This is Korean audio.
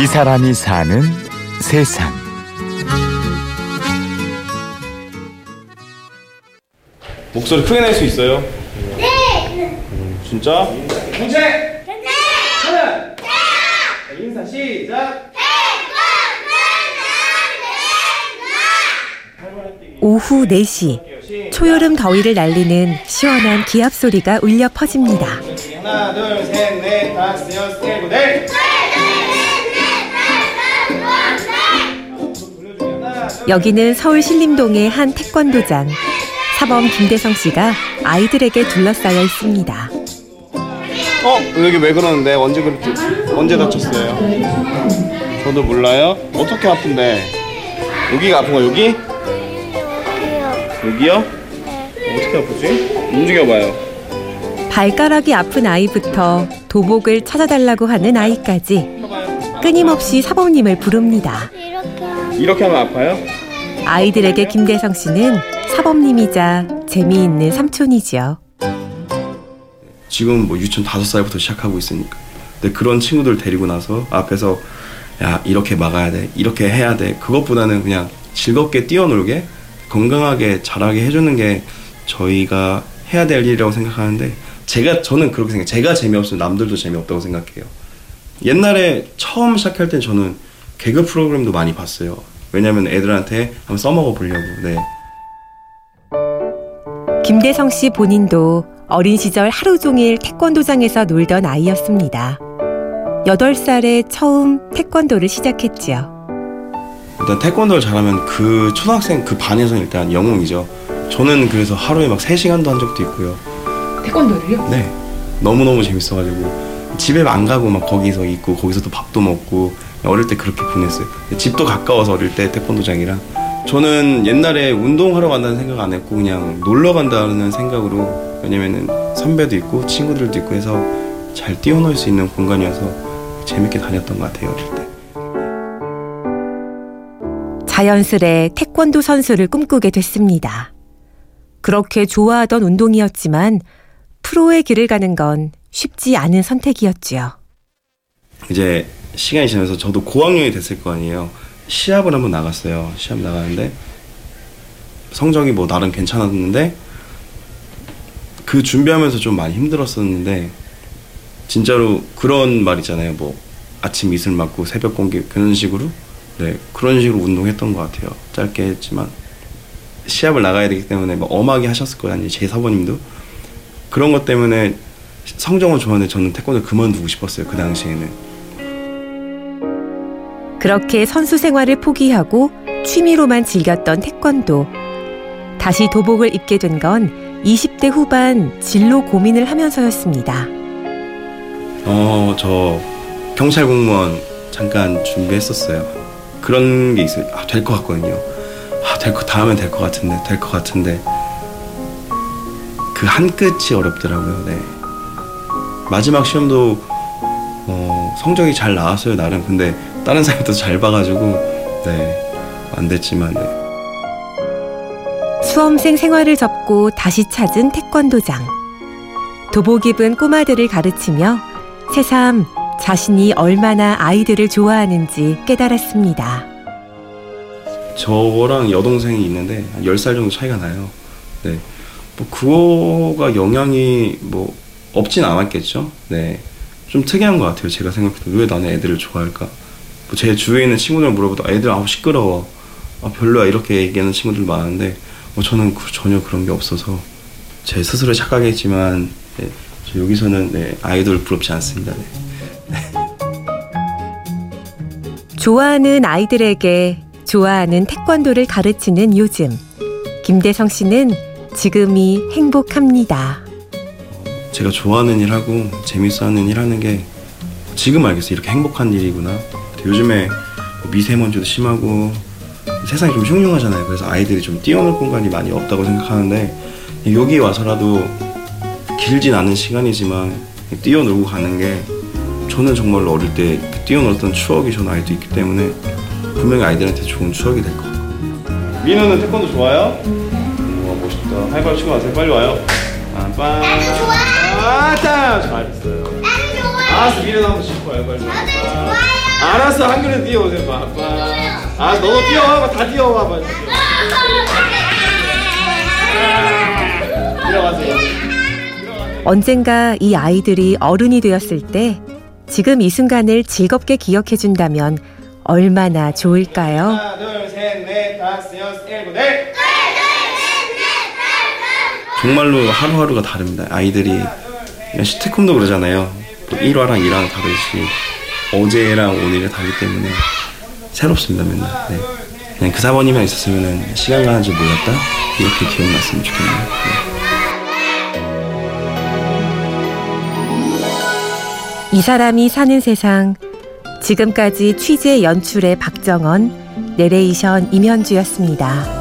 이 사람이 사는 세상. 목소리 크게 낼 수 있어요? 네. 진짜? 공채. 네. 하나. 자, 인사 시작. 오후 4시 초여름 더위를 날리는 시원한 기합 소리가 울려 퍼집니다. 하나, 둘, 셋, 넷, 다섯, 여섯, 일곱, 넷. 여기는 서울 신림동의 한 태권도장. 사범 김대성 씨가 아이들에게 둘러싸여 있습니다. 어, 여기 왜 그러는데? 언제 그렇게 언제 다쳤어요? 저도 몰라요. 어떻게 아픈데? 여기가 아픈 거 여기? 여기요? 어떻게 아프지? 움직여봐요. 발가락이 아픈 아이부터 도복을 찾아달라고 하는 아이까지 끊임없이 사범님을 부릅니다. 이렇게 하면 아파요? 아이들에게 김대성 씨는 사범님이자 재미있는 삼촌이지요. 지금 뭐 유치원 다섯 살부터 시작하고 있으니까. 근데 그런 친구들 데리고 나서 앞에서 야 이렇게 막아야 돼, 이렇게 해야 돼. 그것보다는 그냥 즐겁게 뛰어놀게 건강하게 자라게 해주는 게 저희가 해야 될 일이라고 생각하는데 제가 저는 그렇게 생각. 제가 재미없으면 남들도 재미없다고 생각해요. 옛날에 처음 시작할 땐 저는 개그 프로그램도 많이 봤어요. 왜냐면 애들한테 한번 써먹어 보려고. 네. 김대성 씨 본인도 어린 시절 하루 종일 태권도장에서 놀던 아이였습니다. 8살에 처음 태권도를 시작했지요. 일단 태권도를 잘하면 그 초등학생 그 반에서는 일단 영웅이죠. 저는 그래서 하루에 막 3시간도 한 적도 있고요. 태권도를요? 네. 너무너무 재밌어가지고 집에 안 가고 막 거기서 있고 거기서 또 밥도 먹고 어릴 때 그렇게 보냈어요. 집도 가까워서 어릴 때 태권도장이랑 저는 옛날에 운동하러 간다는 생각 안 했고 그냥 놀러 간다는 생각으로 왜냐면은 선배도 있고 친구들도 있고 해서 잘 뛰어놀 수 있는 공간이어서 재밌게 다녔던 것 같아요 어릴 때. 자연스레 태권도 선수를 꿈꾸게 됐습니다. 그렇게 좋아하던 운동이었지만 프로의 길을 가는 건 쉽지 않은 선택이었지요. 이제 시간이 지나면서 저도 고학년이 됐을 거 아니에요. 시합을 한번 나갔어요. 시합 나가는데 성적이 뭐 나름 괜찮았는데 그 준비하면서 좀 많이 힘들었었는데 진짜로 그런 말 있잖아요. 뭐 아침 이슬 맞고 새벽 공기 그런 식으로 네 그런 식으로 운동했던 것 같아요. 짧게 했지만 시합을 나가야 되기 때문에 뭐 엄하게 하셨을 거예요. 아니 제 사모님도 그런 것 때문에 성적은 좋았는데 저는 태권도 그만두고 싶었어요. 그 당시에는. 그렇게 선수 생활을 포기하고 취미로만 즐겼던 태권도. 다시 도복을 입게 된 건 20대 후반 진로 고민을 하면서였습니다. 어, 저 경찰 공무원 잠깐 준비했었어요. 그런 게 있어요. 아, 될 것 같거든요. 아, 될 것, 다음엔 될것 같은데, 될 것 같은데. 그 한 끝이 어렵더라고요, 네. 마지막 시험도, 어, 성적이 잘 나왔어요, 나름. 근데 다른 사람도 잘 봐가지고, 네. 안 됐지만, 네. 수험생 생활을 접고 다시 찾은 태권도장. 도복 입은 꼬마들을 가르치며 새삼 자신이 얼마나 아이들을 좋아하는지 깨달았습니다. 저랑 여동생이 있는데 한 10살 정도 차이가 나요. 네. 뭐 그거가 영향이 뭐 없진 않았겠죠. 네. 좀 특이한 것 같아요. 제가 생각해도 왜 나는 애들을 좋아할까? 뭐제 주위에 있는 친구들 물어봐도 애들 아우 시끄러워. 아 별로야 이렇게 얘기하는 친구들 많은데 뭐 저는 그- 전혀 그런 게 없어서 제 스스로 착각했지만 네, 저 여기서는 네, 아이돌 부럽지 않습니다. 네. 좋아하는 아이들에게 좋아하는 태권도를 가르치는 요즘. 김대성 씨는 지금이 행복합니다. 제가 좋아하는 일하고 재밌어하는 일하는 게 지금 알겠어요. 이렇게 행복한 일이구나. 요즘에 미세먼지도 심하고 세상이 좀 흉흉하잖아요. 그래서 아이들이 좀 뛰어놀 공간이 많이 없다고 생각하는데 여기 와서라도 길진 않은 시간이지만 뛰어놀고 가는 게 저는 정말 어릴 때그 뛰어놀던 추억이 저는 아직도 있기 때문에 분명히 아이들한테 좋은 추억이 될 것 같아요. 민호는 태권도 좋아요? 우와 멋있다. 하이파이브 치고 가세요. 빨리 와요. 나도 좋아. 아따 잘했어요. 나도 좋아. 알았어 민호 한번 치고 와요 빨리. 나도 좋아요. 알았어 한 그릇 뛰어오세요 봐봐. 아 너도 뛰어와봐 다 뛰어와봐 들어가세요. 언젠가 이 아이들이 어른이 되었을 때 지금 이 순간을 즐겁게 기억해 준다면 얼마나 좋을까요? 하나 둘셋넷 다섯 여섯 일곱 넷. 정말로 하루하루가 다릅니다. 아이들이 시트콤도 그러잖아요. 또 1화랑 2화랑 다르듯이 어제랑 오늘이 다르기 때문에 새롭습니다 맨날 네. 그냥 그 사모님이랑 있었으면 시간 가는 줄 몰랐다 이렇게 기억났으면 좋겠네요 네. 이 사람이 사는 세상 지금까지 취재 연출의 박정원 내레이션 임현주였습니다.